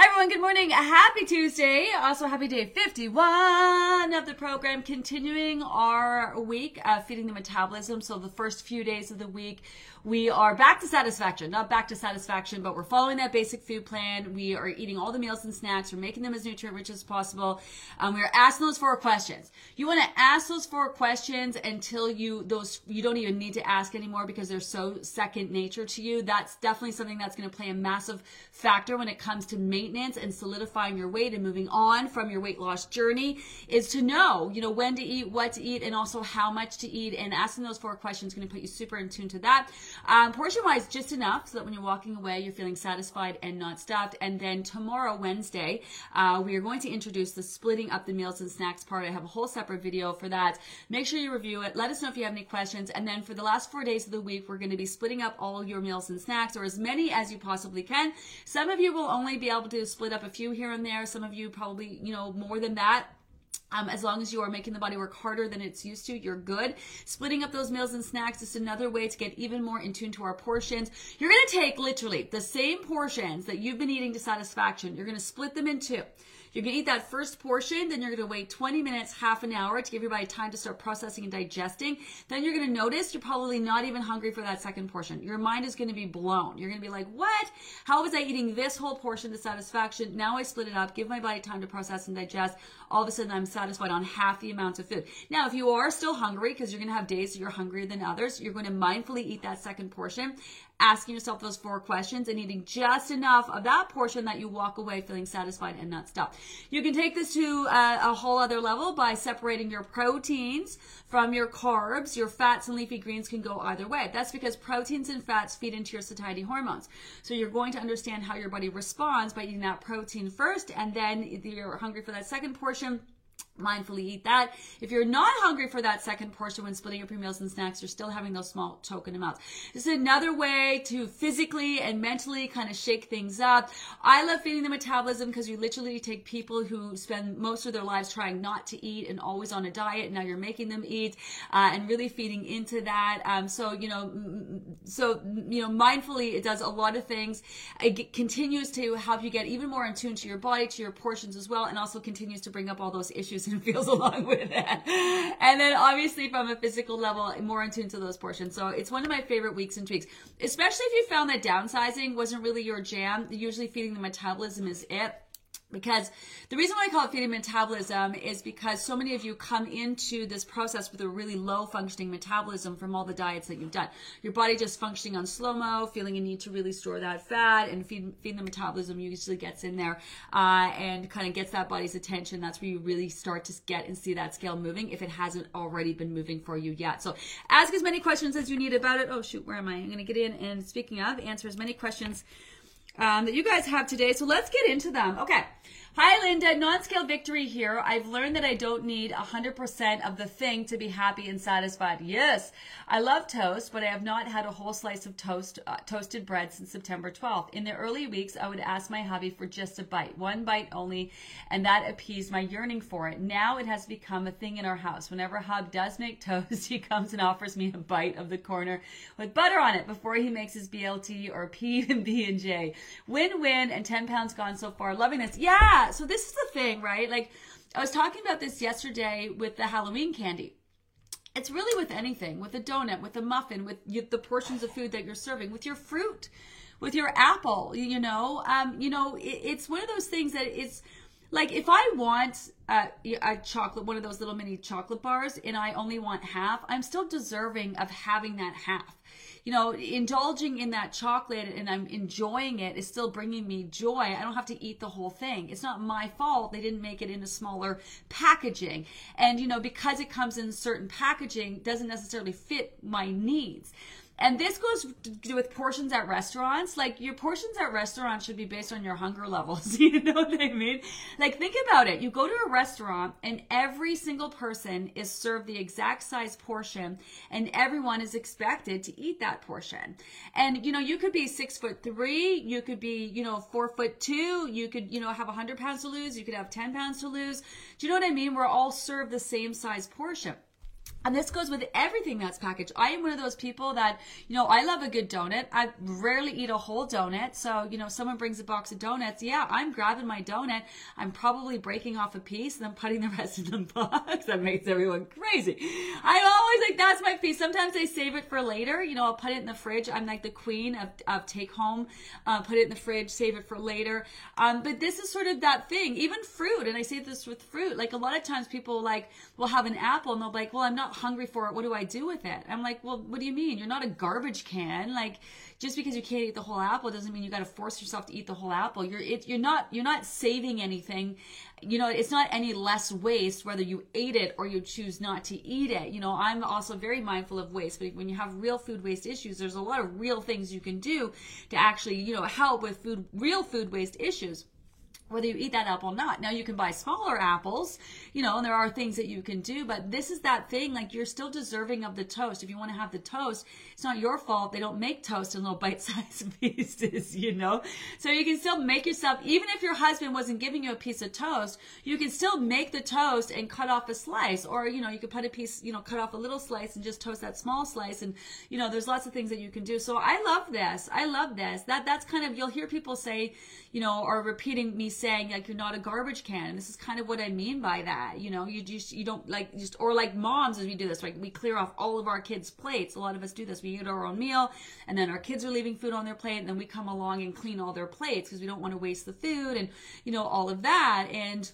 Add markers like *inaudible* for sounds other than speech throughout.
Hi everyone, good morning. Happy Tuesday. Also happy day 51 of the program. Continuing our week uh, feeding the metabolism. So the first few days of the week, we are back to satisfaction. Not back to satisfaction, but we're following that basic food plan. We are eating all the meals and snacks. We're making them as nutrient rich as possible. Um, we're asking those four questions. You want to ask those four questions until you those you don't even need to ask anymore because they're so second nature to you. That's definitely something that's going to play a massive factor when it comes to maintenance and solidifying your weight and moving on from your weight loss journey is to know, you know, when to eat, what to eat, and also how much to eat. And asking those four questions is going to put you super in tune to that. Um, portion wise, just enough so that when you're walking away, you're feeling satisfied and not stuffed. And then tomorrow, Wednesday, uh, we are going to introduce the splitting up the meals and snacks part. I have a whole separate video for that. Make sure you review it. Let us know if you have any questions. And then for the last four days of the week, we're going to be splitting up all your meals and snacks or as many as you possibly can. Some of you will only be able to split up a few here and there. Some of you probably, you know, more than that. Um, as long as you are making the body work harder than it's used to, you're good. Splitting up those meals and snacks is another way to get even more in tune to our portions. You're going to take literally the same portions that you've been eating to satisfaction. You're going to split them in two. You're going to eat that first portion, then you're going to wait 20 minutes, half an hour to give your body time to start processing and digesting. Then you're going to notice you're probably not even hungry for that second portion. Your mind is going to be blown. You're going to be like, what? How was I eating this whole portion to satisfaction? Now I split it up, give my body time to process and digest. All of a sudden I'm satisfied on half the amount of food. Now, if you are still hungry, because you're going to have days that you're hungrier than others, you're going to mindfully eat that second portion asking yourself those four questions and eating just enough of that portion that you walk away feeling satisfied and not stuffed. You can take this to a, uh, a whole other level by separating your proteins from your carbs. Your fats and leafy greens can go either way. That's because proteins and fats feed into your satiety hormones. So you're going to understand how your body responds by eating that protein first, and then you're hungry for that second portion mindfully eat that. If you're not hungry for that second portion when splitting your meals and snacks, you're still having those small token amounts. This is another way to physically and mentally kind of shake things up. I love feeding the metabolism because you literally take people who spend most of their lives trying not to eat and always on a diet. And now you're making them eat uh, and really feeding into that. Um, so, you know, so, you know, mindfully, it does a lot of things. It continues to help you get even more in tune to your body, to your portions as well, and also continues to bring up all those issues and *laughs* feels along with that. And then obviously from a physical level, more in tune to those portions. So it's one of my favorite weeks and tweaks, especially if you found that downsizing wasn't really your jam. Usually feeding the metabolism is it because the reason why I call it feeding metabolism is because so many of you come into this process with a really low functioning metabolism from all the diets that you've done. Your body just functioning on slow mo, feeling a need to really store that fat, and feed, feeding the metabolism usually gets in there uh, and kind of gets that body's attention. That's where you really start to get and see that scale moving if it hasn't already been moving for you yet. So ask as many questions as you need about it. Oh, shoot, where am I? I'm going to get in and speaking of, answer as many questions um, that you guys have today. So let's get into them. Okay. Hi, Linda. Non-scale victory here. I've learned that I don't need 100% of the thing to be happy and satisfied. Yes, I love toast, but I have not had a whole slice of toast, uh, toasted bread since September 12th. In the early weeks, I would ask my hubby for just a bite, one bite only, and that appeased my yearning for it. Now it has become a thing in our house. Whenever Hub does make *laughs* toast, he comes and offers me a bite of the corner with butter on it before he makes his BLT or P *laughs* and B and J. Win-win and 10 pounds gone so far. Loving this. Yeah, so this is the thing, right? Like I was talking about this yesterday with the Halloween candy. It's really with anything, with a donut, with a muffin, with the portions of food that you're serving, with your fruit, with your apple. You know, um, you know, it, it's one of those things that it's like if I want a, a, chocolate, one of those little mini chocolate bars, and I only want half, I'm still deserving of having that half you know, indulging in that chocolate and I'm enjoying it is still bringing me joy. I don't have to eat the whole thing. It's not my fault they didn't make it in a smaller packaging. And, you know, because it comes in certain packaging doesn't necessarily fit my needs. And this goes with portions at restaurants. Like your portions at restaurants should be based on your hunger levels. *laughs* you know what I mean? Like think about it. You go to a restaurant and every single person is served the exact size portion and everyone is expected to eat that portion. And you know, you could be six foot three, you could be, you know, four foot two, you could, you know, have a hundred pounds to lose, you could have 10 pounds to lose. Do you know what I mean? We're all served the same size portion. And this goes with everything that's packaged. I am one of those people that, you know, I love a good donut. I rarely eat a whole donut. So, you know, someone brings a box of donuts. Yeah, I'm grabbing my donut. I'm probably breaking off a piece and then putting the rest in the *laughs* box. that makes everyone crazy. I'm always like, that's my piece. Sometimes I save it for later. You know, I'll put it in the fridge. I'm like the queen of, of take home, uh, put it in the fridge, save it for later. Um, but this is sort of that thing. Even fruit, and I say this with fruit, like a lot of times people like will have an apple and they'll be like, well, I'm not hungry for it. What do I do with it? I'm like, well, what do you mean? You're not a garbage can. Like, just because you can't eat the whole apple doesn't mean you got to force yourself to eat the whole apple. You're it, you're not you're not saving anything. You know, it's not any less waste whether you ate it or you choose not to eat it. You know, I'm also very mindful of waste, but when you have real food waste issues, there's a lot of real things you can do to actually, you know, help with food real food waste issues whether you eat that apple or not. Now you can buy smaller apples, you know, and there are things that you can do, but this is that thing, like you're still deserving of the toast. If you want to have the toast, it's not your fault. They don't make toast in little bite-sized *laughs* pieces, you know? So you can still make yourself, even if your husband wasn't giving you a piece of toast, you can still make the toast and cut off a slice. Or, you know, you could put a piece, you know, cut off a little slice and just toast that small slice. And, you know, there's lots of things that you can do. So I love this. I love this. That, that's kind of, you'll hear people say, you know, or repeating me saying like you're not a garbage can. And this is kind of what I mean by that. You know, you just you don't like just or like moms as we do this, right? We clear off all of our kids' plates. A lot of us do this. We eat our own meal, and then our kids are leaving food on their plate, and then we come along and clean all their plates because we don't want to waste the food and you know all of that and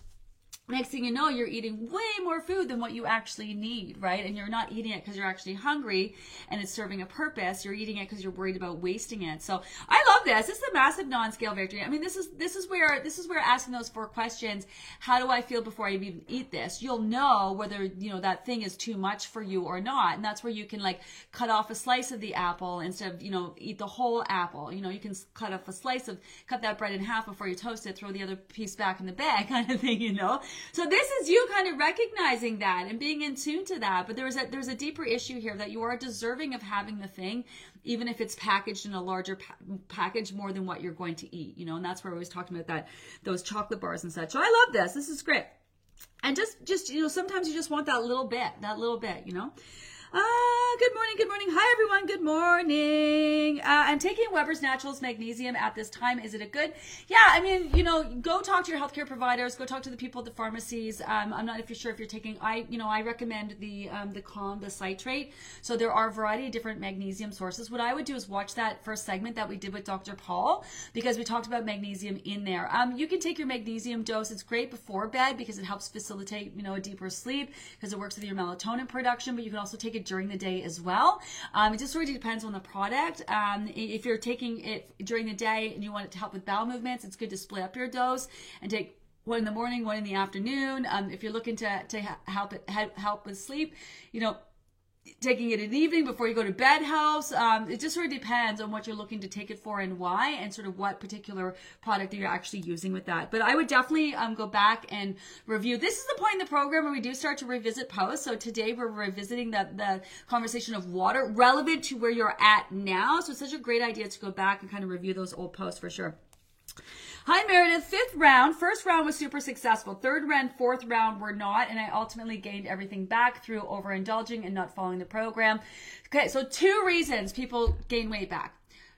next thing you know you're eating way more food than what you actually need right? And you're not eating it because you're actually hungry and it's serving a purpose. You're eating it because you're worried about wasting it. So i love this. This is a massive non-scale victory. I mean this is this is where this is where asking those four questions how do i feel before i even eat this? You'll know whether you know that thing is too much for you or not. And that's where you can like cut off a slice of the apple instead of you know eat the whole apple. You know you can cut off a slice of cut that bread in half before you toast it throw the other piece back in the bag *laughs* kind of thing you know so this is you kind of recognizing that and being in tune to that. But there's a there's a deeper issue here that you are deserving of having the thing, even if it's packaged in a larger pa- package more than what you're going to eat. You know, and that's where I was talking about that those chocolate bars and such. So I love this. This is great. And just just you know, sometimes you just want that little bit, that little bit. You know. Ah, good morning, good morning. Hi, everyone. Good morning. Uh, I'm taking Webber's Naturals Magnesium at this time. Is it a good? Yeah, I mean, you know, go talk to your healthcare providers. Go talk to the people at the pharmacies. Um, I'm not if you're sure if you're taking. I, you know, I recommend the um, the calm, the citrate. So there are a variety of different magnesium sources. What I would do is watch that first segment that we did with Dr. Paul because we talked about magnesium in there. Um, you can take your magnesium dose. It's great before bed because it helps facilitate, you know, a deeper sleep because it works with your melatonin production. But you can also take it during the day as well. Um, it just really depends on the product. Um, if you're taking it during the day and you want it to help with bowel movements, it's good to split up your dose and take one in the morning, one in the afternoon. Um, if you're looking to, to help it help with sleep, you know, taking it in the evening before you go to bed helps. Um, it just sort of depends on what you're looking to take it for and why, and sort of what particular product that you're actually using with that. But I would definitely um, go back and review. This is the point in the program where we do start to revisit posts. So today we're revisiting the, the conversation of water relevant to where you're at now. So it's such a great idea to go back and kind of review those old posts for sure. Hi, Meredith. Fifth round. First round was super successful. Third round, fourth round were not, and I ultimately gained everything back through overindulging and not following the program. Okay, so two reasons people gain weight back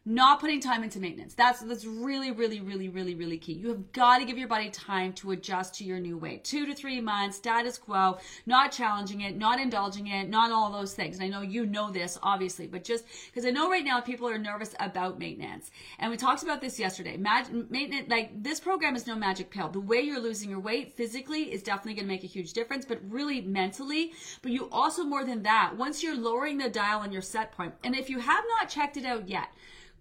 not putting time into maintenance. That's that's really, really, really, really, really key. You have got to give your body time to adjust to your new weight. Two to three months, status quo, not challenging it, not indulging it, not all those things. And I know you know this, obviously, but just because I know right now people are nervous about maintenance. And we talked about this yesterday. Mag- maintenance, like this program is no magic pill. The way you're losing your weight physically is definitely going to make a huge difference, but really mentally. But you also more than that, once you're lowering the dial on your set point, and if you have not checked it out yet,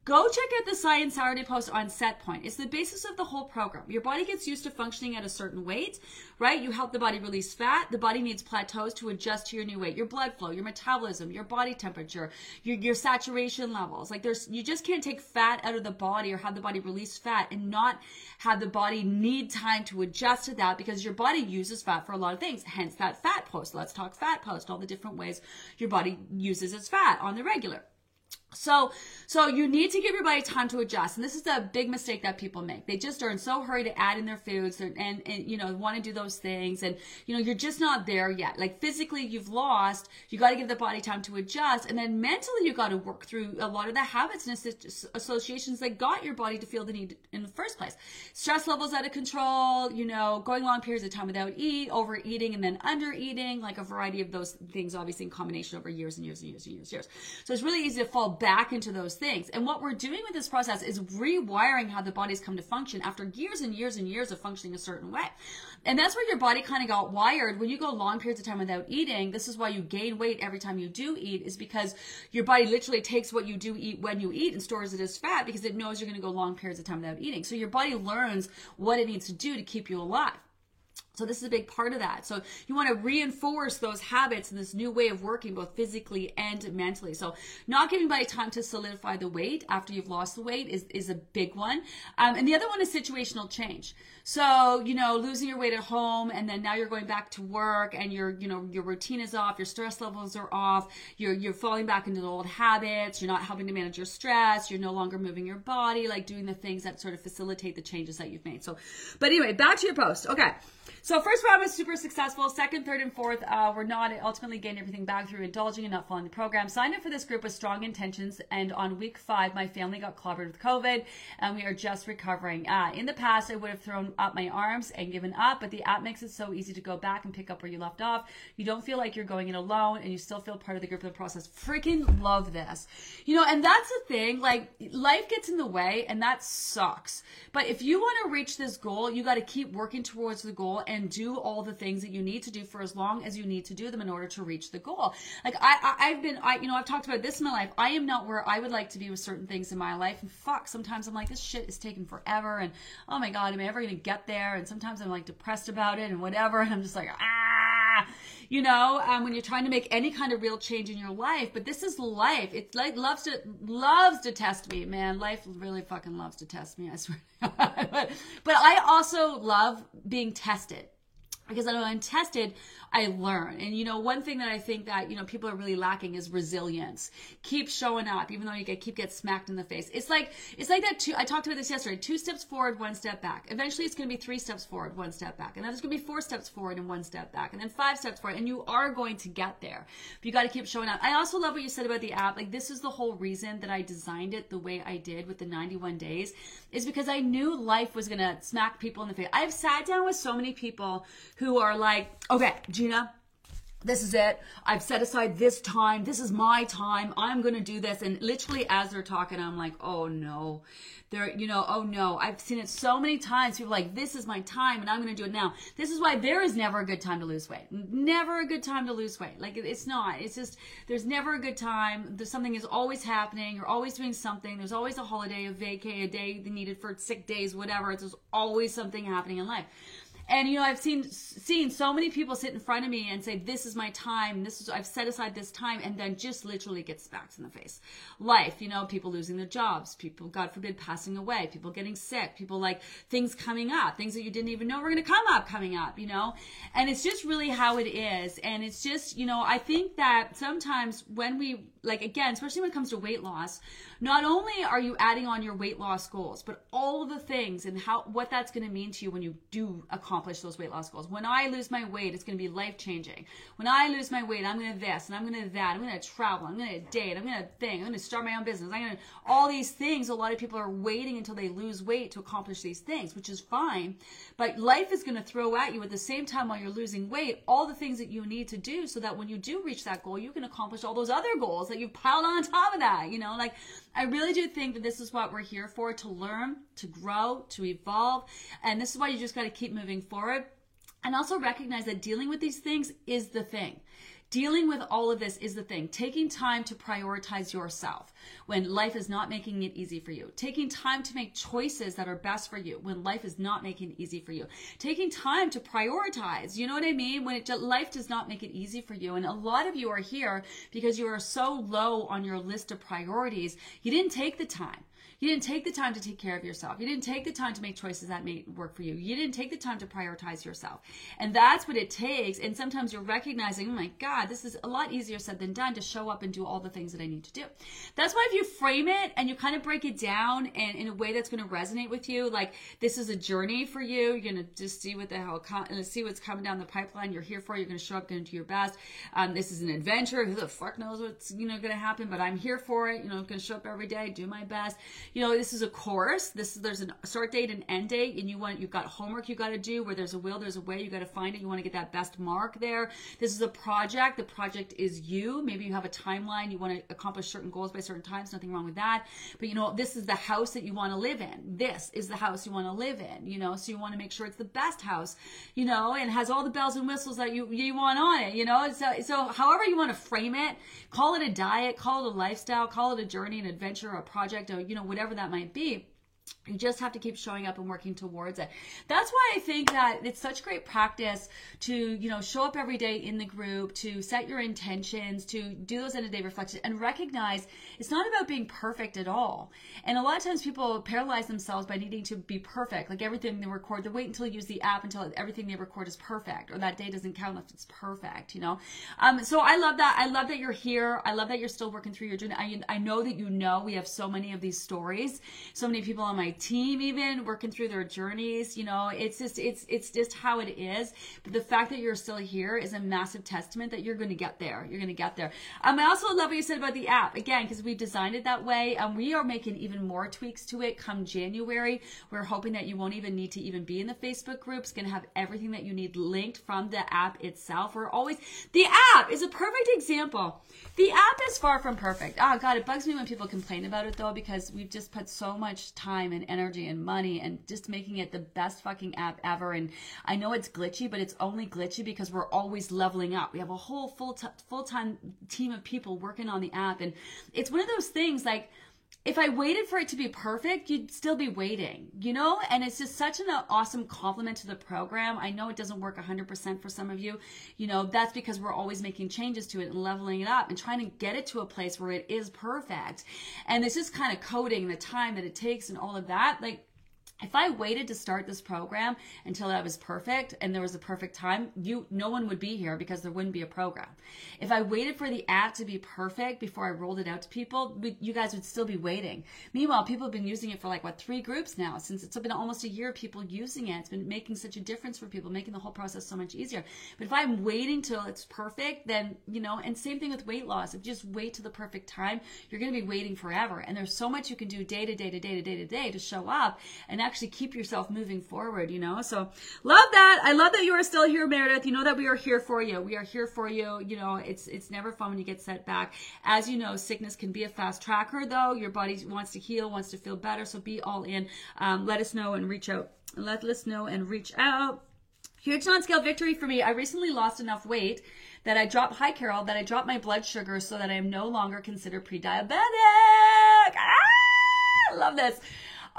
Go check out the Science Saturday post on Set Point. It's the basis of the whole program. Your body gets used to functioning at a certain weight, right? You help the body release fat. The body needs plateaus to adjust to your new weight. Your blood flow, your metabolism, your body temperature, your, your saturation levels. Like there's, you just can't take fat out of the body or have the body release fat and not have the body need time to adjust to that because your body uses fat for a lot of things. Hence that fat post. Let's talk fat post, all the different ways your body uses its fat on the regular. So, so you need to give your body time to adjust, and this is a big mistake that people make. They just are in so hurry to add in their foods and, and, and you know want to do those things, and you know you're just not there yet. Like physically, you've lost. You got to give the body time to adjust, and then mentally, you got to work through a lot of the habits and associations that got your body to feel the need in the first place. Stress levels out of control. You know, going long periods of time without eat, overeating, and then under eating, like a variety of those things, obviously in combination over years and years and years and years and years. So it's really easy to fall back into those things. And what we're doing with this process is rewiring how the body's come to function after years and years and years of functioning a certain way. And that's where your body kind of got wired. When you go long periods of time without eating, this is why you gain weight every time you do eat, is because your body literally takes what you do eat when you eat and stores it as fat because it knows you're going to go long periods of time without eating. So your body learns what it needs to do to keep you alive. So this is a big part of that. So you want to reinforce those habits and this new way of working both physically and mentally. So not giving body time to solidify the weight after you've lost the weight is, is a big one. Um, and the other one is situational change. So, you know, losing your weight at home and then now you're going back to work and your, you know, your routine is off, your stress levels are off, you're, you're falling back into the old habits, you're not helping to manage your stress, you're no longer moving your body, like doing the things that sort of facilitate the changes that you've made. So, but anyway, back to your post. Okay. So first round was super successful. Second, third, and fourth uh, were not ultimately gained everything back through indulging and not following the program. Signed up for this group with strong intentions, and on week five, my family got clobbered with COVID, and we are just recovering. Uh, in the past, I would have thrown up my arms and given up, but the app makes it so easy to go back and pick up where you left off. You don't feel like you're going in alone, and you still feel part of the group of the process. Freaking love this, you know. And that's the thing. Like life gets in the way, and that sucks. But if you want to reach this goal, you got to keep working towards the goal and do all the things that you need to do for as long as you need to do them in order to reach the goal. Like I, I have been, I, you know, I've talked about this in my life. I am not where I would like to be with certain things in my life. And fuck, sometimes I'm like, this shit is taking forever. And oh my God, am I ever going to get there? And sometimes I'm like depressed about it and whatever. *laughs* And I'm just like, ah, *laughs* you know, um, when you're trying to make any kind of real change in your life. But this is life. It like loves to loves to test me, man. Life really fucking loves to test me. I *laughs* swear. but but I also love being tested because when I'm tested, I learn. And you know, one thing that I think that, you know, people are really lacking is resilience. Keep showing up, even though you get, keep get smacked in the face. It's like, it's like that two, I talked about this yesterday, two steps forward, one step back. Eventually it's going to be three steps forward, one step back. And then there's going to be four steps forward and one step back. And then five steps forward. And you are going to get there. But you got to keep showing up. I also love what you said about the app. Like this is the whole reason that I designed it the way I did with the 91 days is because I knew life was going to smack people in the face. I've sat down with so many people who are like, okay, Gina, this is it. I've set aside this time. This is my time. I'm going to do this. And literally as they're talking, I'm like, oh no. They're, you know, oh no. I've seen it so many times. People like, this is my time and I'm going to do it now. This is why there is never a good time to lose weight. Never a good time to lose weight. Like it's not. It's just, there's never a good time. There's something is always happening. You're always doing something. There's always a holiday, a vacay, a day needed for sick days, whatever. Just always something happening in life. And you know, I've seen seen so many people sit in front of me and say, "This is my time. This is I've set aside this time," and then just literally get smacked in the face. Life, you know, people losing their jobs, people, God forbid, passing away, people getting sick, people like things coming up, things that you didn't even know were going to come up, coming up, you know. And it's just really how it is. And it's just, you know, I think that sometimes when we like again, especially when it comes to weight loss, not only are you adding on your weight loss goals, but all of the things and how what that's going to mean to you when you do accomplish those weight loss goals. When I lose my weight, it's going to be life changing. When I lose my weight, I'm going to this and I'm going to that. I'm going to travel. I'm going to date. I'm going to think. I'm going to start my own business. I'm going to all these things. A lot of people are waiting until they lose weight to accomplish these things, which is fine. But life is going to throw at you at the same time while you're losing weight all the things that you need to do so that when you do reach that goal, you can accomplish all those other goals that you've piled on top of that. You know, like I really do think that this is what we're here for to learn, to grow, to evolve. And this is why you just got to keep moving forward. And also recognize that dealing with these things is the thing dealing with all of this is the thing. Taking time to prioritize yourself when life is not making it easy for you. Taking time to make choices that are best for you when life is not making it easy for you. Taking time to prioritize. You know what I mean? When it, life does not make it easy for you. And a lot of you are here because you are so low on your list of priorities. You didn't take the time. You didn't take the time to take care of yourself. You didn't take the time to make choices that may work for you. You didn't take the time to prioritize yourself. And that's what it takes. And sometimes you're recognizing, oh my God, this is a lot easier said than done to show up and do all the things that I need to do. That's why if you frame it and you kind of break it down and in a way that's going to resonate with you, like this is a journey for you. You're going to just see what the hell, see what's coming down the pipeline. You're here for. You're going to show up, going to do your best. Um, this is an adventure. Who the fuck knows what's you know going to happen? But I'm here for it. You know, I'm going to show up every day, do my best you know, this is a course. This is there's a start date and end date, and you want you've got homework you got to do. Where there's a will, there's a way. You got to find it. You want to get that best mark there. This is a project. The project is you. Maybe you have a timeline. You want to accomplish certain goals by certain times. Nothing wrong with that. But you know, this is the house that you want to live in. This is the house you want to live in. You know, so you want to make sure it's the best house. You know, and has all the bells and whistles that you you want on it. You know, so so however you want to frame it, call it a diet, call it a lifestyle, call it a journey, an adventure, a project, or you know, whatever that might be you just have to keep showing up and working towards it. That's why i think that it's such great practice to you know show up every day in the group to set your intentions to do those end of day reflections and recognize it's not about being perfect at all. And a lot of times people paralyze themselves by needing to be perfect like everything they record they wait until you use the app until everything they record is perfect or that day doesn't count if it's perfect you know? Um, so i love that i love that you're here i love that you're still working through your journey. I, I know that you know we have so many of these stories so many people on my team even working through their journeys you know it's just it's it's just how it is. But the fact that you're still here is a massive testament that you're going to get there. You're going to get there. Um, i also love what you said about the app. Again because we designed it that way and we are making even more tweaks to it come january. We're hoping that you won't even need to even be in the facebook group it's going to have everything that you need linked from the app itself. We're always the app is a perfect example. The app is far from perfect. Oh god it bugs me when people complain about it though because we've just put so much time and energy and money and just making it the best fucking app ever. And I know it's glitchy, but it's only glitchy because we're always leveling up. We have a whole full t- full time team of people working on the app, and it's one of those things like if I waited for it to be perfect, you'd still be waiting, you know? And it's just such an awesome compliment to the program. I know it doesn't work 100% for some of you. You know, that's because we're always making changes to it and leveling it up and trying to get it to a place where it is perfect. And it's just kind of coding the time that it takes and all of that. Like, if I waited to start this program until I was perfect and there was a perfect time, you no one would be here because there wouldn't be a program. If I waited for the app to be perfect before I rolled it out to people, you guys would still be waiting. Meanwhile, people have been using it for like what three groups now since it's been almost a year. People using it, it's been making such a difference for people, making the whole process so much easier. But if I'm waiting till it's perfect, then you know, and same thing with weight loss. If you just wait to the perfect time, you're going to be waiting forever. And there's so much you can do day to day to day to day to day to show up and actually keep yourself moving forward, you know? So love that. I love that you are still here, Meredith. You know that we are here for you. We are here for you. You know, it's, it's never fun when you get set back. As you know, sickness can be a fast tracker though. Your body wants to heal, wants to feel better. So be all in. Um, let us know and reach out. Let us know and reach out. Huge non-scale victory for me. I recently lost enough weight that I dropped, hi Carol, that I dropped my blood sugar so that I am no longer considered pre-diabetic. Ah, love this.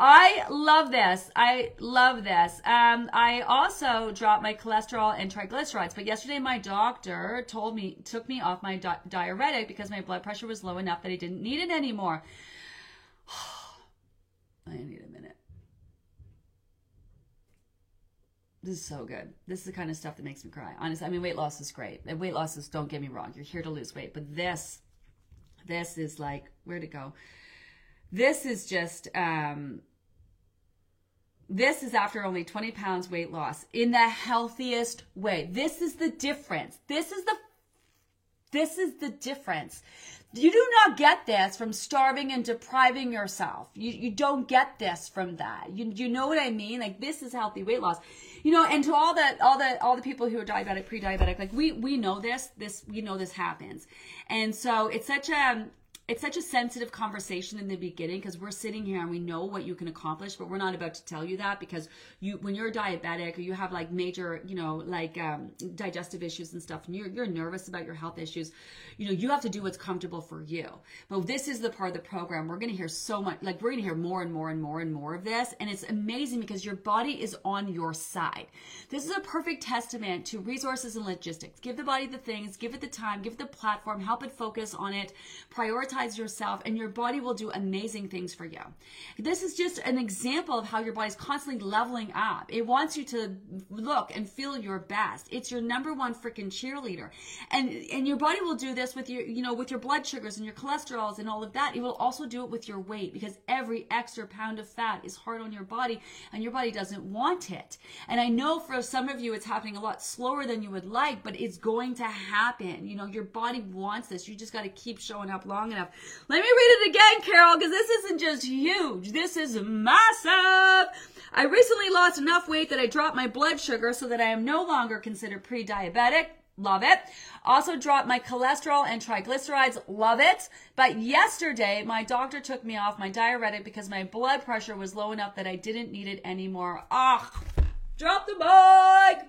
I love this. I love this. Um, I also dropped my cholesterol and triglycerides, but yesterday my doctor told me, took me off my di- diuretic because my blood pressure was low enough that I didn't need it anymore. *sighs* I need a minute. This is so good. This is the kind of stuff that makes me cry. Honestly, I mean, weight loss is great. And weight loss is, don't get me wrong, you're here to lose weight. But this, this is like, where'd it go? This is just, um, this is after only 20 pounds weight loss in the healthiest way. This is the difference. This is the this is the difference. You do not get this from starving and depriving yourself. You, you don't get this from that. You, you know what I mean? Like this is healthy weight loss. You know, and to all the all the all the people who are diabetic, pre-diabetic, like we we know this, this we know this happens. And so it's such a it's such a sensitive conversation in the beginning because we're sitting here and we know what you can accomplish, but we're not about to tell you that because you, when you're diabetic or you have like major, you know, like um, digestive issues and stuff, and you're you're nervous about your health issues, you know, you have to do what's comfortable for you. But this is the part of the program we're going to hear so much, like we're going to hear more and more and more and more of this, and it's amazing because your body is on your side. This is a perfect testament to resources and logistics. Give the body the things, give it the time, give it the platform, help it focus on it, prioritize prioritize yourself and your body will do amazing things for you. This is just an example of how your body's constantly leveling up. It wants you to look and feel your best. It's your number one freaking cheerleader. And and your body will do this with your you know with your blood sugars and your cholesterols and all of that. It will also do it with your weight because every extra pound of fat is hard on your body and your body doesn't want it. And I know for some of you it's happening a lot slower than you would like, but it's going to happen. You know, your body wants this. You just got to keep showing up long enough let me read it again, Carol, because this isn't just huge. This is massive. I recently lost enough weight that I dropped my blood sugar so that I am no longer considered pre-diabetic. Love it. Also dropped my cholesterol and triglycerides. Love it. But yesterday, my doctor took me off my diuretic because my blood pressure was low enough that I didn't need it anymore. Ah, drop the mic.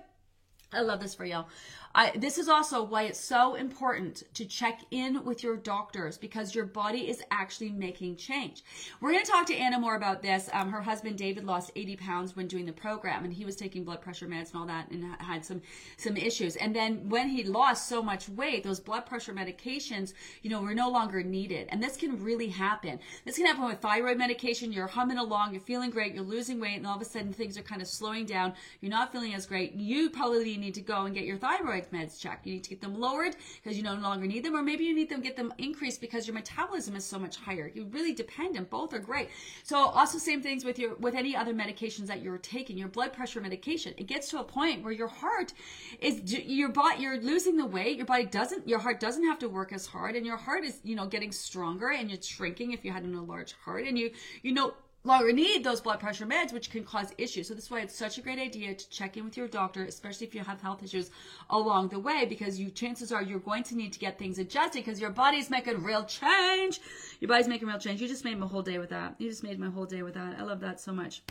I love this for you. I, this is also why it's so important to check in with your doctors because your body is actually making change. We're going to talk to Anna more about this. Um, her husband David lost 80 pounds when doing the program, and he was taking blood pressure meds and all that, and had some some issues. And then when he lost so much weight, those blood pressure medications, you know, were no longer needed. And this can really happen. This can happen with thyroid medication. You're humming along, you're feeling great, you're losing weight, and all of a sudden things are kind of slowing down. You're not feeling as great. You probably need to go and get your thyroid meds checked. You need to get them lowered because you no longer need them, or maybe you need them get them increased because your metabolism is so much higher. You really depend, and both are great. So also same things with your with any other medications that you're taking. Your blood pressure medication, it gets to a point where your heart is your body you're losing the weight. Your body doesn't your heart doesn't have to work as hard, and your heart is you know getting stronger, and it's shrinking if you had a large heart, and you you know longer need those blood pressure meds, which can cause issues. So this is why it's such a great idea to check in with your doctor, especially if you have health issues along the way, because you chances are you're going to need to get things adjusted because your body's making real change. Your body's making real change. You just made my whole day with that. You just made my whole day with that. I love that so much.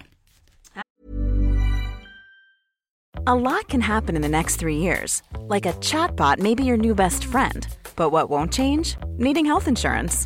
A lot can happen in the next three years. Like a chatbot may be your new best friend. But what won't change? Needing health insurance.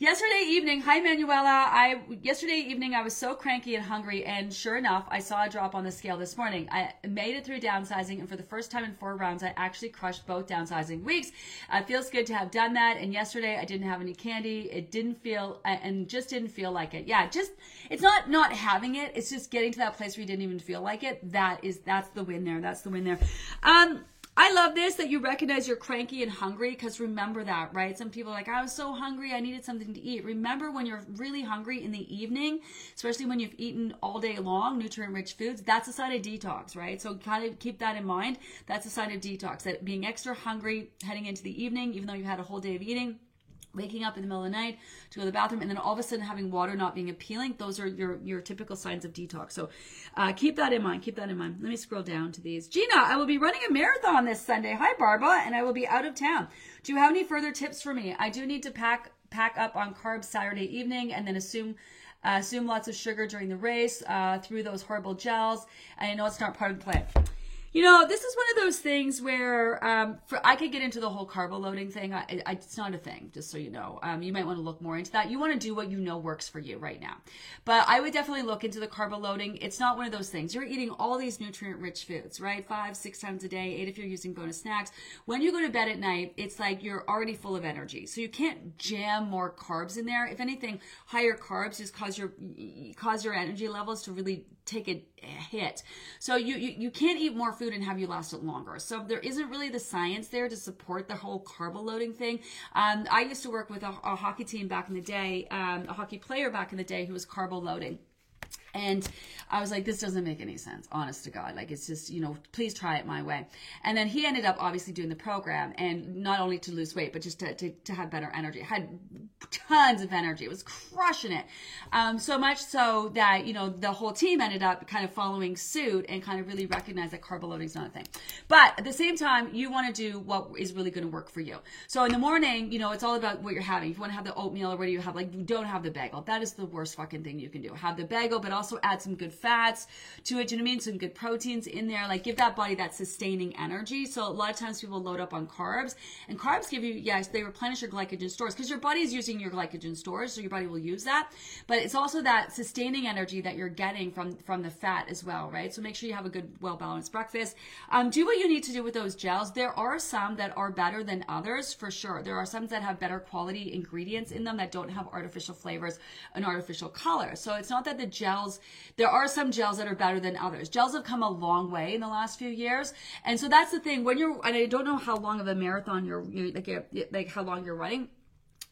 Yesterday evening, hi Manuela. I yesterday evening I was so cranky and hungry, and sure enough, I saw a drop on the scale this morning. I made it through downsizing, and for the first time in four rounds, I actually crushed both downsizing weeks. It feels good to have done that. And yesterday, I didn't have any candy. It didn't feel, and just didn't feel like it. Yeah, just it's not not having it. It's just getting to that place where you didn't even feel like it. That is that's the win there. That's the win there. Um. I love this that you recognize you're cranky and hungry because remember that, right? Some people like, I was so hungry, I needed something to eat. Remember when you're really hungry in the evening, especially when you've eaten all day long, nutrient rich foods, that's a sign of detox, right? So kind of keep that in mind. That's a sign of detox, that being extra hungry heading into the evening, even though you had a whole day of eating waking up in the middle of the night to go to the bathroom and then all of a sudden having water not being appealing those are your your typical signs of detox. So uh, keep that in mind keep that in mind. Let me scroll down to these. Gina i will be running a marathon this sunday. Hi barbara and i will be out of town. Do you have any further tips for me? I do need to pack pack up on carbs saturday evening and then assume uh, assume lots of sugar during the race uh, through those horrible gels. I know it's not part of the plan You know, this is one of those things where um, for, I could get into the whole carbo loading thing. I, I, it's not a thing, just so you know. Um, you might want to look more into that. You want to do what you know works for you right now. But I would definitely look into the carbo loading. It's not one of those things. You're eating all these nutrient rich foods, right? Five, six times a day, eight if you're using bonus snacks. When you go to bed at night, it's like you're already full of energy. So you can't jam more carbs in there. If anything, higher carbs just cause your cause your energy levels to really take a, hit. So you, you you can't eat more food and have you last it longer. So there isn't really the science there to support the whole carbo loading thing. Um, I used to work with a, a hockey team back in the day, um, a hockey player back in the day who was carbo loading. And I was like, this doesn't make any sense, honest to God. Like, it's just, you know, please try it my way. And then he ended up obviously doing the program and not only to lose weight, but just to, to, to have better energy. Had tons of energy. It was crushing it. Um, so much so that, you know, the whole team ended up kind of following suit and kind of really recognized that carb loading is not a thing. But at the same time, you want to do what is really going to work for you. So in the morning, you know, it's all about what you're having. If you want to have the oatmeal or what do you have, like, you don't have the bagel. That is the worst fucking thing you can do. Have the bagel, but also add some good fats to it. You know what I mean? Some good proteins in there. Like give that body that sustaining energy. So a lot of times people load up on carbs and carbs give you, yes, they replenish your glycogen stores because your body is using your glycogen stores. So your body will use that. But it's also that sustaining energy that you're getting from, from the fat as well, right? So make sure you have a good, well balanced breakfast. Um, do what you need to do with those gels. There are some that are better than others for sure. There are some that have better quality ingredients in them that don't have artificial flavors and artificial colors. So it's not that the gels there are some gels that are better than others. Gels have come a long way in the last few years. And so that's the thing when you're, and I don't know how long of a marathon you're, you're like, like how long you're running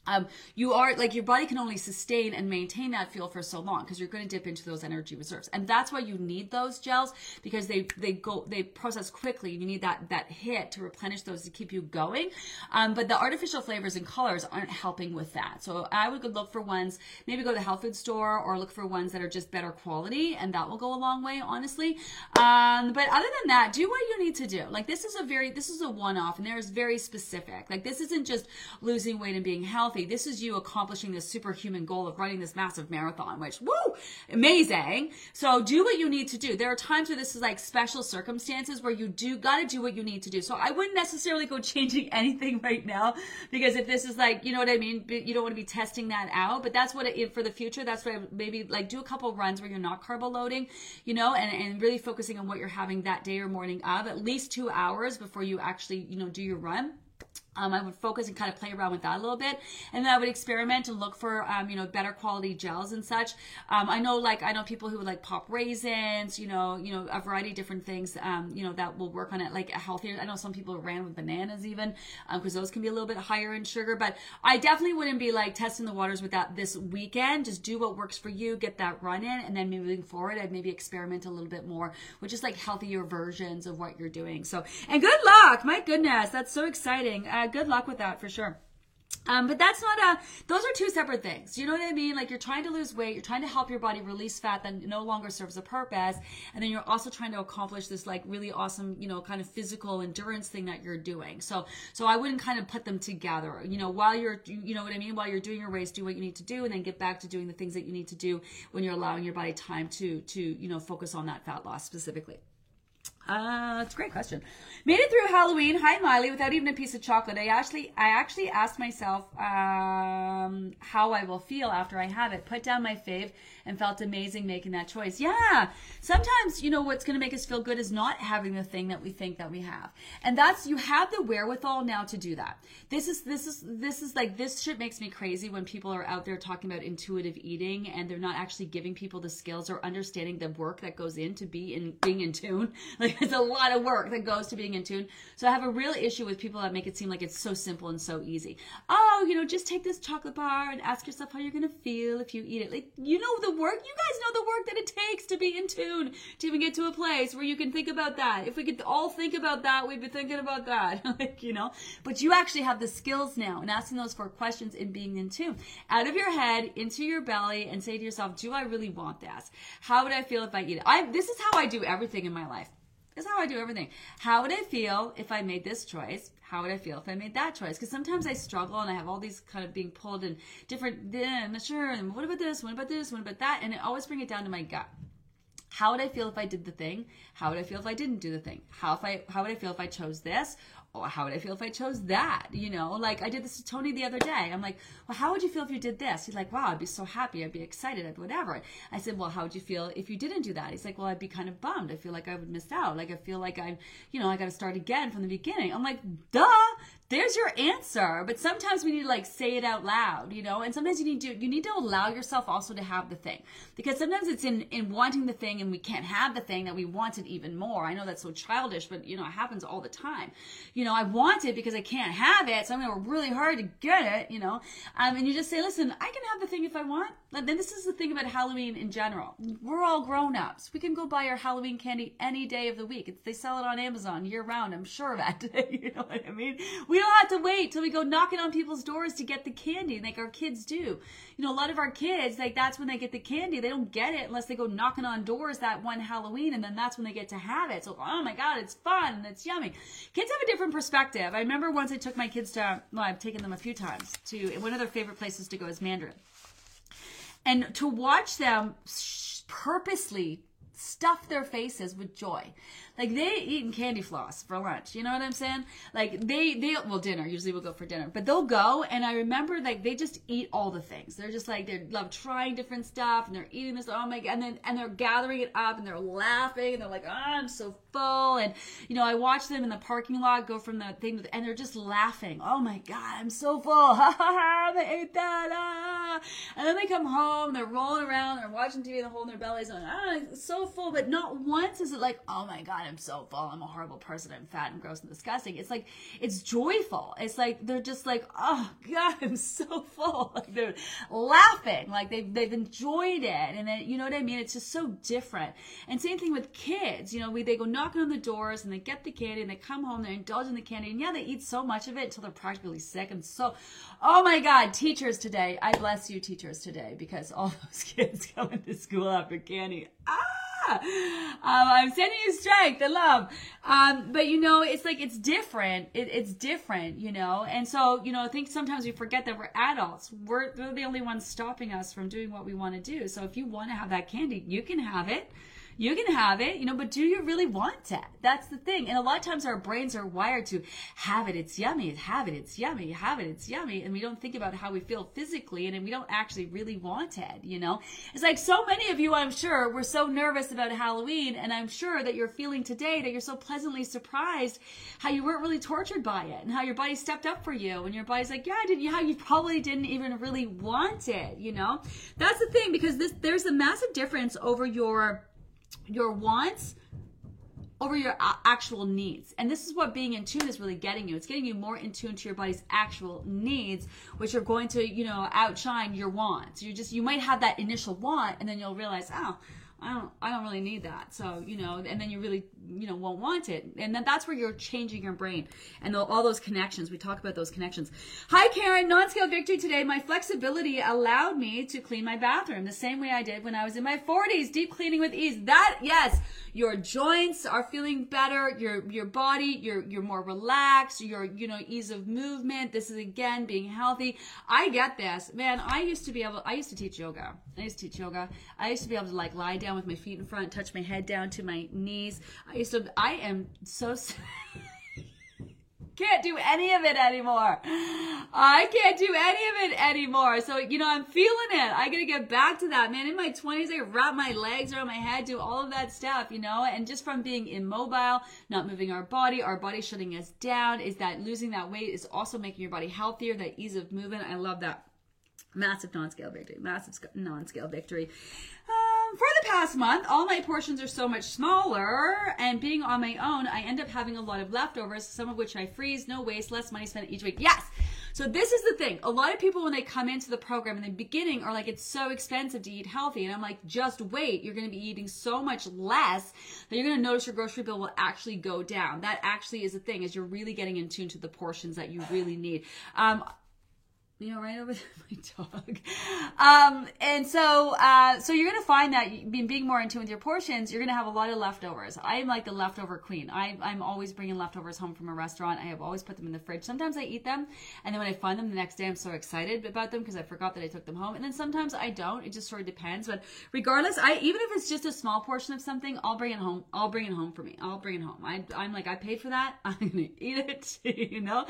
um, you are like your body can only sustain and maintain that fuel for so long because you're going to dip into those energy reserves. And that's why you need those gels because they they go they process quickly you need that that hit to replenish those to keep you going. Um, but the artificial flavors and colors aren't helping with that. So i would look for ones maybe go to the health food store or look for ones that are just better quality and that will go a long way honestly. Um, but other than that do what you need to do. Like this is a very this is a one-off and there is very specific. Like this isn't just losing weight and being healthy healthy. This is you accomplishing this superhuman goal of running this massive marathon, which, woo, amazing. So do what you need to do. There are times where this is like special circumstances where you do got to do what you need to do. So I wouldn't necessarily go *laughs* changing anything right now because if this is like, you know what I mean? You don't want to be testing that out, but that's what it, for the future, that's what maybe like do a couple runs where you're not carbo loading, you know, and, and really focusing on what you're having that day or morning of at least two hours before you actually, you know, do your run um, I would focus and kind of play around with that a little bit, and then I would experiment and look for, um, you know, better quality gels and such. Um, I know, like, I know people who would like pop raisins, you know, you know, a variety of different things, um, you know, that will work on it, like a healthier. I know some people ran with bananas even, because um, those can be a little bit higher in sugar. But I definitely wouldn't be like testing the waters with that this weekend. Just do what works for you, get that run in, and then moving forward, I'd maybe experiment a little bit more with just like healthier versions of what you're doing. So, and good luck. My goodness, that's so exciting. Uh, good luck with that for sure. Um, but that's not a, those are two separate things. You know what I mean? Like you're trying to lose weight, you're trying to help your body release fat that no longer serves a purpose. And then you're also trying to accomplish this like really awesome, you know, kind of physical endurance thing that you're doing. So, so I wouldn't kind of put them together, you know, while you're, you know what I mean? While you're doing your race, do what you need to do and then get back to doing the things that you need to do when you're allowing your body time to, to, you know, focus on that fat loss specifically. Uh, it's a great question. Made it through Halloween. Hi, Miley. Without even a piece of chocolate. I actually, I actually asked myself um, how I will feel after I have it. Put down my fave and felt amazing making that choice. Yeah. Sometimes, you know, what's going to make us feel good is not having the thing that we think that we have, and that's you have the wherewithal now to do that. This is this is this is like this shit makes me crazy when people are out there talking about intuitive eating and they're not actually giving people the skills or understanding the work that goes into be in being in tune. *laughs* Like it's a lot of work that goes to being in tune. So I have a real issue with people that make it seem like it's so simple and so easy. Oh, you know, just take this chocolate bar and ask yourself how you're gonna feel if you eat it. Like you know the work. You guys know the work that it takes to be in tune to even get to a place where you can think about that. If we could all think about that, we'd be thinking about that. *laughs* like you know, but you actually have the skills now and asking those four questions and being in tune out of your head into your belly and say to yourself, do I really want this? How would I feel if I eat it? I this is how I do everything in my life. This is how I do everything. How would I feel if I made this choice? How would I feel if I made that choice? Because sometimes I struggle and I have all these kind of being pulled in different, I'm not sure, and what about this, what about this, what about that? And I always bring it down to my gut How would I feel if I did the thing? How would I feel if I didn't do the thing? How if I how would I feel if I chose this? How would I feel if I chose that? You know, like I did this to Tony the other day. I'm like, well, how would you feel if you did this? He's like, wow, I'd be so happy. I'd be excited. I'd whatever. I said, well, how would you feel if you didn't do that? He's like, well, I'd be kind of bummed. I feel like I would miss out. Like I feel like I'm, you know, I got to start again from the beginning. I'm like, duh there's your answer but sometimes we need to like say it out loud you know? And sometimes you need to you need to allow yourself also to have the thing. Because sometimes it's in in wanting the thing and we can't have the thing that we want it even more. I know that's so childish but you know it happens all the time. You know i want it because i can't have it so i'm to work really hard to get it you know? Um, and you just say listen i can have the thing if i want. And then this is the thing about halloween in general. We're all grown-ups. We can go buy our halloween candy any day of the week. It's, they sell it on amazon year round i'm sure of that *laughs* you know what i mean? We we don't have to wait till we go knocking on people's doors to get the candy like our kids do. You know, a lot of our kids, like that's when they get the candy. They don't get it unless they go knocking on doors that one Halloween and then that's when they get to have it. So, oh my God, it's fun and it's yummy. Kids have a different perspective. I remember once I took my kids to, well, I've taken them a few times to, one of their favorite places to go is Mandarin. And to watch them purposely stuff their faces with joy. Like they eating candy floss for lunch. You know what I'm saying? Like they they well dinner usually we'll go for dinner, but they'll go and I remember like they just eat all the things. They're just like they love trying different stuff and they're eating this. Oh my god! And then and they're gathering it up and they're laughing and they're like, oh, I'm so full. And you know I watch them in the parking lot go from the thing and they're just laughing. Oh my god! I'm so full. *laughs* Ha ha ha! They ate that. Ah. And then they come home. They're rolling around. They're watching TV. They're holding their bellies. And ah, so full. But not once is it like, oh my god! I'm so full. I'm a horrible person. I'm fat and gross and disgusting. It's like, it's joyful. It's like, they're just like, oh God, I'm so full. *laughs* Like they're laughing. Like they've, they've enjoyed it. And then, you know what I mean? It's just so different. And same thing with kids. You know, we, they go knocking on the doors and they get the candy and they come home, they're indulging the candy. And yeah, they eat so much of it until they're practically sick. And so, oh my God, teachers today. I bless you teachers today because all *laughs* those kids *laughs* come into school after candy. Ah! *laughs* um, I'm sending you strength and love. Um, but you know, it's like it's different. It, it's different, you know. And so, you know, I think sometimes we forget that we're adults. We're they're the only ones stopping us from doing what we want to do. So if you want to have that candy, you can have it you can have it, you know, but do you really want it? That's the thing. And a lot of times our brains are wired to have it, it's yummy, have it, it's yummy, have it, it's yummy. And we don't think about how we feel physically and we don't actually really want it, you know? It's like so many of you, I'm sure, were so nervous about Halloween. And I'm sure that you're feeling today that you're so pleasantly surprised how you weren't really tortured by it and how your body stepped up for you. And your body's like, yeah, didn't you? How you probably didn't even really want it, you know? That's the thing because this, there's a massive difference over your your wants over your actual needs. And this is what being in tune is really getting you. It's getting you more in tune to your body's actual needs, which are going to, you know, outshine your wants. You just you might have that initial want and then you'll realize, "Oh, I don't I don't really need that. So, you know, and then you really, you know, won't want it. And then that's where you're changing your brain and the, all those connections. We talk about those connections. Hi Karen, non-scale victory today. My flexibility allowed me to clean my bathroom the same way I did when I was in my 40s. Deep cleaning with ease. That yes, your joints are feeling better, your your body, you're you're more relaxed, your you know, ease of movement. This is again being healthy. I get this. Man, I used to be able I used to teach yoga. I used to teach yoga. I used to be able to like lie down with my feet in front, touch my head down to my knees. I used to, I am so, *laughs* can't do any of it anymore. I can't do any of it anymore. So, you know, I'm feeling it. I gotta get back to that, man. In my 20s, I wrap my legs around my head, do all of that stuff, you know, and just from being immobile, not moving our body, our body shutting us down, is that losing that weight is also making your body healthier, that ease of movement. I love that. Massive non-scale victory. Massive non-scale victory. Um, for the past month, all my portions are so much smaller, and being on my own, I end up having a lot of leftovers, some of which I freeze, no waste, less money spent each week. Yes! So this is the thing. A lot of people, when they come into the program in the beginning, are like, it's so expensive to eat healthy. And I'm like, just wait. You're going to be eating so much less that you're going to notice your grocery bill will actually go down. That actually is a thing, is you're really getting in tune to the portions that you really need. Um, you know, right over *laughs* my dog. Um, and so, uh, so you're gonna find that being, being more in tune with your portions, you're gonna have a lot of leftovers. I am like the leftover queen. I, I'm always bringing leftovers home from a restaurant. I have always put them in the fridge. Sometimes I eat them, and then when I find them the next day, I'm so excited about them because I forgot that I took them home. And then sometimes I don't. It just sort of depends. But regardless, I even if it's just a small portion of something, I'll bring it home. I'll bring it home for me. I'll bring it home. I, I'm like, I paid for that. *laughs* I'm gonna eat it. *laughs* you know.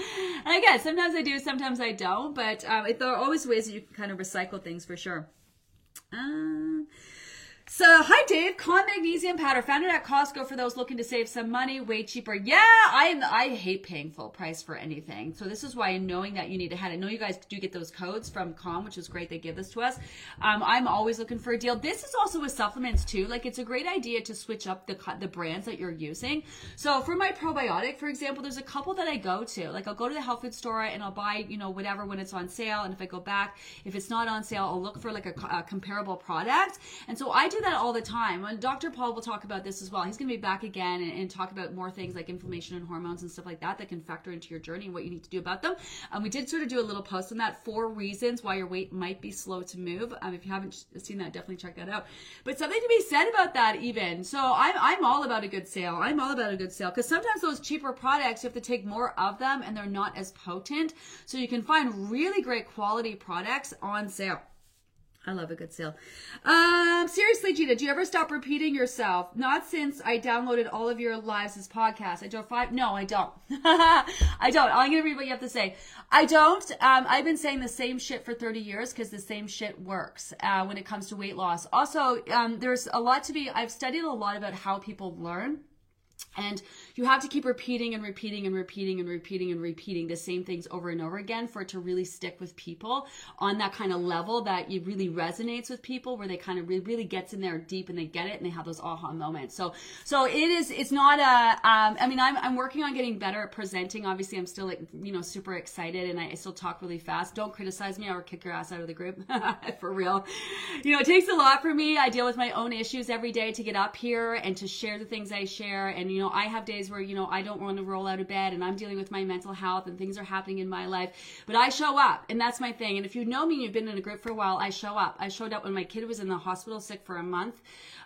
And again, sometimes I do, sometimes I don't. But um, there are always ways that you can kind of recycle things for sure. Uh, so, hi Dave, Con magnesium powder found it at Costco for those looking to save some money, way cheaper. Yeah, I I hate paying full price for anything. So this is why knowing that you need to have. I know you guys do get those codes from Con, which is great. They give this to us. Um, I'm always looking for a deal. This is also with supplements too. Like it's a great idea to switch up the the brands that you're using. So for my probiotic, for example, there's a couple that I go to. Like I'll go to the health food store and I'll buy you know whatever when it's on sale. And if I go back, if it's not on sale, I'll look for like a, a comparable product. And so I do that all the time. And Dr. Paul will talk about this as well. He's going to be back again and, and, talk about more things like inflammation and hormones and stuff like that that can factor into your journey and what you need to do about them. Um, we did sort of do a little post on that, four reasons why your weight might be slow to move. Um, if you haven't seen that, definitely check that out. But something to be said about that even. So I'm, I'm all about a good sale. I'm all about a good sale because sometimes those cheaper products, you have to take more of them and they're not as potent. So you can find really great quality products on sale. I love a good sale. Um, seriously, Gina, do you ever stop repeating yourself? Not since I downloaded all of your lives as podcasts. I don't five. No, I don't. *laughs* I don't. I'm gonna read what you have to say. I don't. Um, I've been saying the same shit for 30 years because the same shit works uh, when it comes to weight loss. Also, um, there's a lot to be. I've studied a lot about how people learn. And you have to keep repeating and repeating and repeating and repeating and repeating the same things over and over again for it to really stick with people on that kind of level that it really resonates with people where they kind of really, gets in there deep and they get it and they have those aha moments. So, so it is, it's not a, um, I mean, I'm, I'm working on getting better at presenting. Obviously, I'm still like, you know, super excited and I, I still talk really fast. Don't criticize me or kick your ass out of the group *laughs* for real. You know, it takes a lot for me. I deal with my own issues every day to get up here and to share the things I share. And, you know, I have days where, you know, I don't want to roll out of bed and I'm dealing with my mental health and things are happening in my life, but I show up and that's my thing. And if you know me and you've been in a group for a while, I show up. I showed up when my kid was in the hospital sick for a month.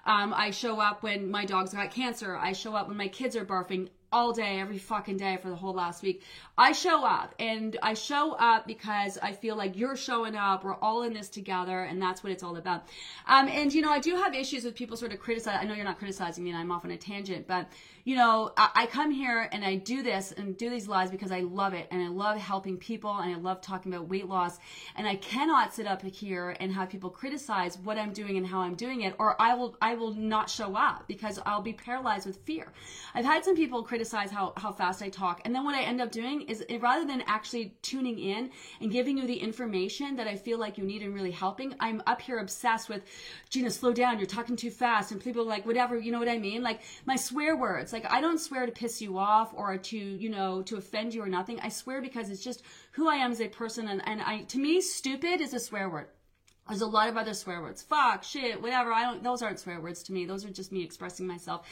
Um, I show up when my dog's got cancer. I show up when my kids are barfing all day, every fucking day for the whole last week. I show up and I show up because I feel like you're showing up. We're all in this together and that's what it's all about. Um, and you know, I do have issues with people sort of criticize. I know you're not criticizing me and I'm off on a tangent, but you know, I, I come here and I do this and do these lives because I love it and I love helping people and I love talking about weight loss. And I cannot sit up here and have people criticize what I'm doing and how I'm doing it, or I will I will not show up because I'll be paralyzed with fear. I've had some people criticize how, how fast I talk, and then what I end up doing is rather than actually tuning in and giving you the information that I feel like you need and really helping, I'm up here obsessed with Gina, slow down, you're talking too fast, and people like whatever, you know what I mean? Like my swear words. Like I don't swear to piss you off or to, you know, to offend you or nothing. I swear because it's just who I am as a person and, and I to me stupid is a swear word. There's a lot of other swear words. Fuck, shit, whatever. I don't, those aren't swear words to me. Those are just me expressing myself.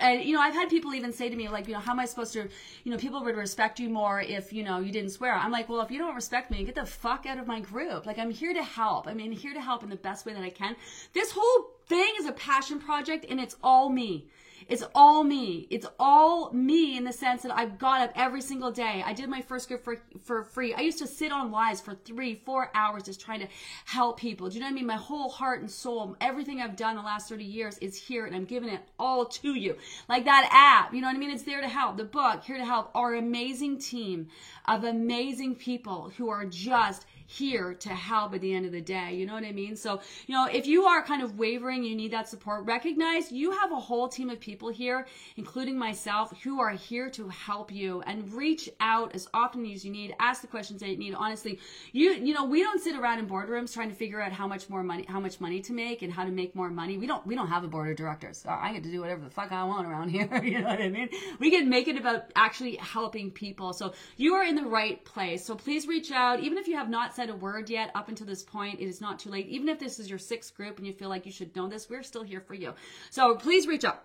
And, you know, I've had people even say to me, like, you know, how am I supposed to, you know, people would respect you more if, you know, you didn't swear. I'm like, well, if you don't respect me, get the fuck out of my group. Like, I'm here to help. I mean, here to help in the best way that I can. This whole thing is a passion project and it's all me. It's all me. It's all me in the sense that I've got up every single day. I did my first group for, for free. I used to sit on lives for three, four hours just trying to help people. Do you know what I mean? My whole heart and soul, everything I've done the last 30 years is here and I'm giving it all to you. Like that app, you know what I mean? It's there to help. The book, here to help. Our amazing team of amazing people who are just here to help at the end of the day. You know what I mean? So, you know, if you are kind of wavering, you need that support, recognize you have a whole team of people here, including myself, who are here to help you and reach out as often as you need, ask the questions that you need. Honestly, you, you know, we don't sit around in boardrooms trying to figure out how much more money, how much money to make and how to make more money. We don't, we don't have a board of directors. I get to do whatever the fuck I want around *laughs* here. you know what I mean? We can make it about actually helping people. So you are in the right place. So please reach out, even if you have not said a word yet up until this point, it is not too late. Even if this is your sixth group and you feel like you should know this, we're still here for you. So please reach out.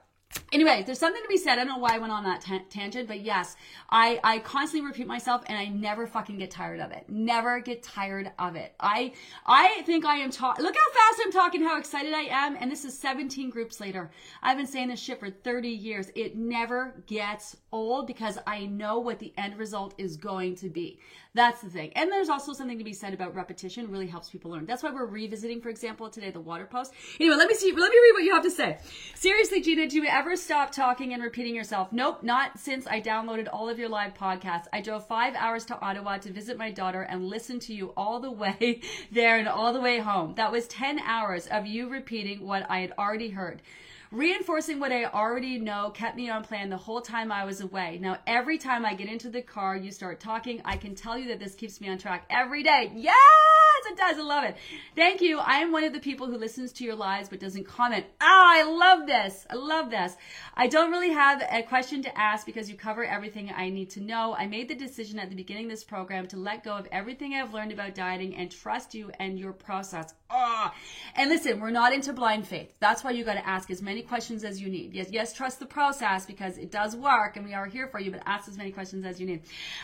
Anyway, there's something to be said. I don't know why I went on that ta- tangent, but yes, I, I constantly repeat myself and I never fucking get tired of it. Never get tired of it. I, I think I am talking, look how fast I'm talking, how excited I am. And this is 17 groups later. I've been saying this shit for 30 years. It never gets old because I know what the end result is going to be. That's the thing. And there's also something to be said about repetition. Really helps people learn. That's why we're revisiting, for example, today the water post. Anyway, let me see. Let me read what you have to say. Seriously, Gina, do you ever stop talking and repeating yourself? Nope, not since I downloaded all of your live podcasts. I drove five hours to Ottawa to visit my daughter and listen to you all the way *laughs* there and all the way home. That was 10 hours of you repeating what I had already heard. Reinforcing what I already know kept me on plan the whole time I was away. Now, every time I get into the car, you start talking. I can tell you that this keeps me on track every day. Yes, it does. I love it. Thank you. I am one of the people who listens to your lives but doesn't comment. Oh, I love this. I love this. I don't really have a question to ask because you cover everything I need to know. I made the decision at the beginning of this program to let go of everything I've learned about dieting and trust you and your process. Oh. And listen, we're not into blind faith. That's why you got to ask as many questions as you need. Yes, yes, trust the process because it does work and we are here for you, but ask as many questions as you need.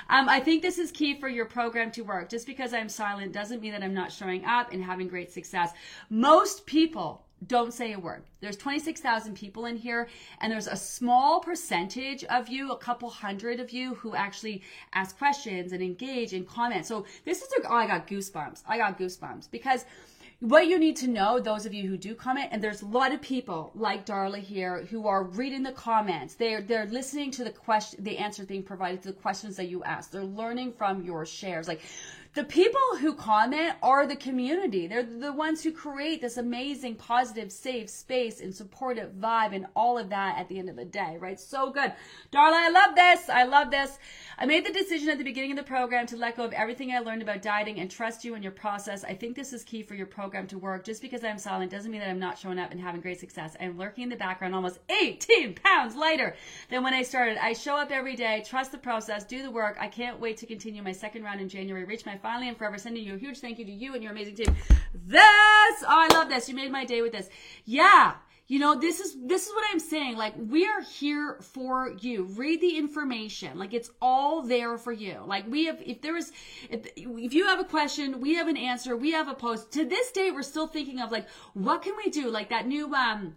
Um, I think this is key for your program to work. Just because I'm silent doesn't mean that I'm not showing up and having great success. Most people don't say a word. There's 26,000 people in here, and there's a small percentage of you, a couple hundred of you, who actually ask questions and engage and comment. So this is, oh, I got goosebumps. I got goosebumps because what you need to know, those of you who do comment, and there's a lot of people like Darla here who are reading the comments. They're they're listening to the question, the answer being provided to the questions that you ask. They're learning from your shares. Like the people who comment are the community. They're the ones who create this amazing, positive, safe space and supportive vibe and all of that at the end of the day, right? So good. Darla, I love this. I love this. I made the decision at the beginning of the program to let go of everything I learned about dieting and trust you in your process. I think this is key for your program to work. Just because I'm silent doesn't mean that I'm not showing up and having great success. I'm lurking in the background almost 18 pounds lighter than when I started. I show up every day, trust the process, do the work. I can't wait to continue my second round in January, reach my finally and forever. Sending you a huge thank you to you and your amazing team. This, oh, I love this. You made my day with this. Yeah. You know, this is this is what I'm saying. Like we are here for you. Read the information. Like it's all there for you. Like we have if there is if, if you have a question, we have an answer, we have a post. To this day we're still thinking of like what can we do? Like that new um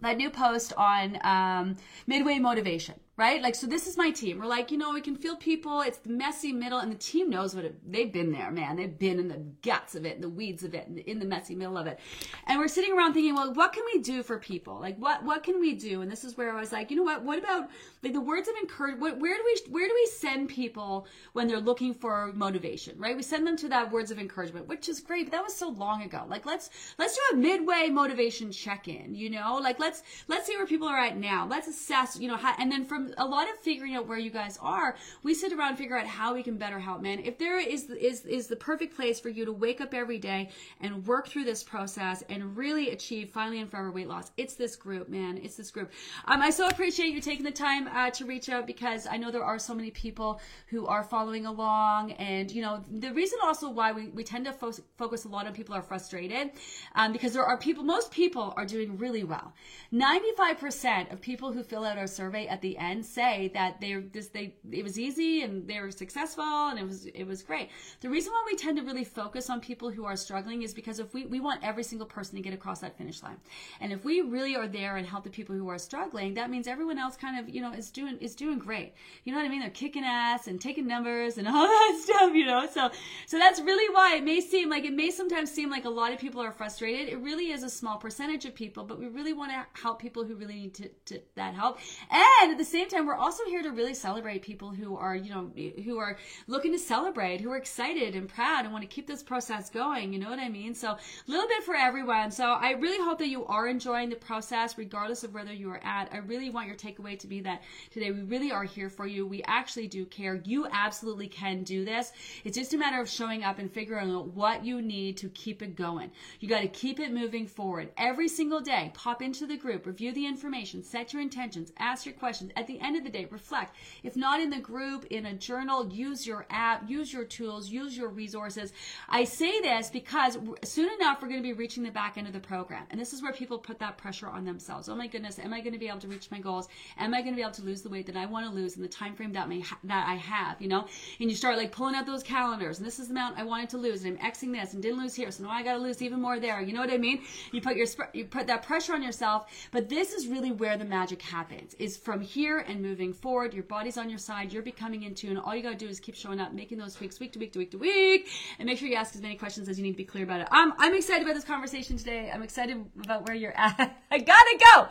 that new post on um, midway motivation right? Like, so this is my team. We're like, you know, we can feel people. It's the messy middle, and the team knows what it, they've been there, man. They've been in the guts of it, the weeds of it, in the messy middle of it. And we're sitting around thinking, well, what can we do for people? Like, what what can we do? And this is where I was like, you know what? What about like the words of encouragement? Where do we where do we send people when they're looking for motivation, right? We send them to that words of encouragement, which is great, but that was so long ago. Like, let's let's do a midway motivation check in. You know, like let's let's see where people are at now. Let's assess, you know, how, and then from a lot of figuring out where you guys are, we sit around and figure out how we can better help, man. If there is is is the perfect place for you to wake up every day and work through this process and really achieve finally and forever weight loss, it's this group, man. It's this group. Um, I so appreciate you taking the time uh, to reach out because I know there are so many people who are following along, and you know the reason also why we, we tend to fo- focus a lot on people are frustrated um, because there are people, most people are doing really well. Ninety five percent of people who fill out our survey at the end say that they this they it was easy and they were successful and it was it was great. The reason why we tend to really focus on people who are struggling is because if we we want every single person to get across that finish line, and if we really are there and help the people who are struggling, that means everyone else kind of you know is doing is doing great. You know what I mean? They're kicking ass and taking numbers and *laughs* all that stuff. You know, so so that's really why it may seem like it may sometimes seem like a lot of people are frustrated. It really is a small percentage of people, but we really want to help people who really need to, to that help. And at the same time, we're also here to really celebrate people who are, you know, who are looking to celebrate, who are excited and proud and want to keep this process going. You know what I mean? So a little bit for everyone. So I really hope that you are enjoying the process, regardless of whether you are at. I really want your takeaway to be that today we really are here for you. We actually do care. You absolutely can do this. It's just a matter of showing up and figuring out what you need to keep it going. You got to keep it moving forward every single day. Pop into the group, review the information, set your intentions, ask your questions. At the the end of the day, reflect. If not in the group, in a journal, use your app, use your tools, use your resources. I say this because soon enough we're going to be reaching the back end of the program. And this is where people put that pressure on themselves. Oh my goodness, am I going to be able to reach my goals? Am I going to be able to lose the weight that I want to lose in the time frame that, may ha- that I have, you know? And you start like pulling out those calendars and this is the amount I wanted to lose and I'm Xing this and didn't lose here. So now I got to lose even more there. You know what I mean? You put your, you put that pressure on yourself, but this is really where the magic happens is from here and moving forward. Your body's on your side. You're becoming in tune. All you got to do is keep showing up, making those tweaks week to week to week to week and make sure you ask as many questions as you need to be clear about it. I'm, I'm excited about this conversation today. I'm excited about where you're at. *laughs* I gotta go.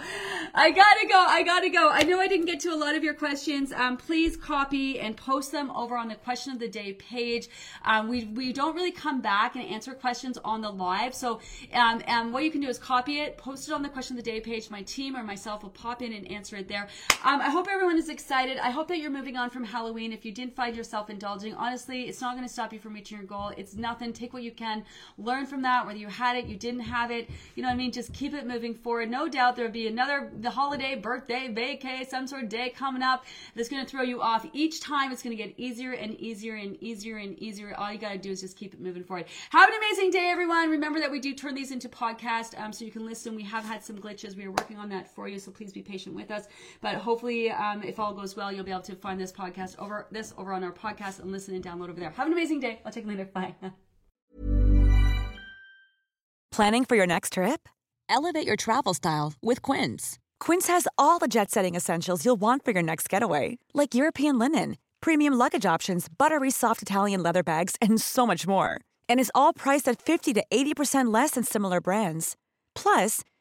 I gotta go. I gotta go. I know I didn't get to a lot of your questions. Um, please copy and post them over on the question of the day page. Um, we, we don't really come back and answer questions on the live. So, um, um, what you can do is copy it, post it on the question of the day page. My team or myself will pop in and answer it there. Um, I hope everyone is excited. I hope that you're moving on from Halloween. If you didn't find yourself indulging, honestly, it's not going to stop you from reaching your goal. It's nothing. Take what you can, learn from that, whether you had it, you didn't have it. You know what I mean? Just keep it moving forward. No doubt there'll be another the holiday, birthday, vacay, some sort of day coming up that's going to throw you off. Each time it's going to get easier and easier and easier and easier. All you got to do is just keep it moving forward. Have an amazing day, everyone. Remember that we do turn these into podcasts um, so you can listen. We have had some glitches. We are working on that for you, so please be patient with us. But hopefully, um, if all goes well, you'll be able to find this podcast over this over on our podcast and listen and download over there. Have an amazing day. I'll take you later. Bye. *laughs* Planning for your next trip? Elevate your travel style with Quince. Quince has all the jet setting essentials you'll want for your next getaway, like European linen, premium luggage options, buttery soft Italian leather bags, and so much more. And is all priced at 50 to 80% less than similar brands. Plus,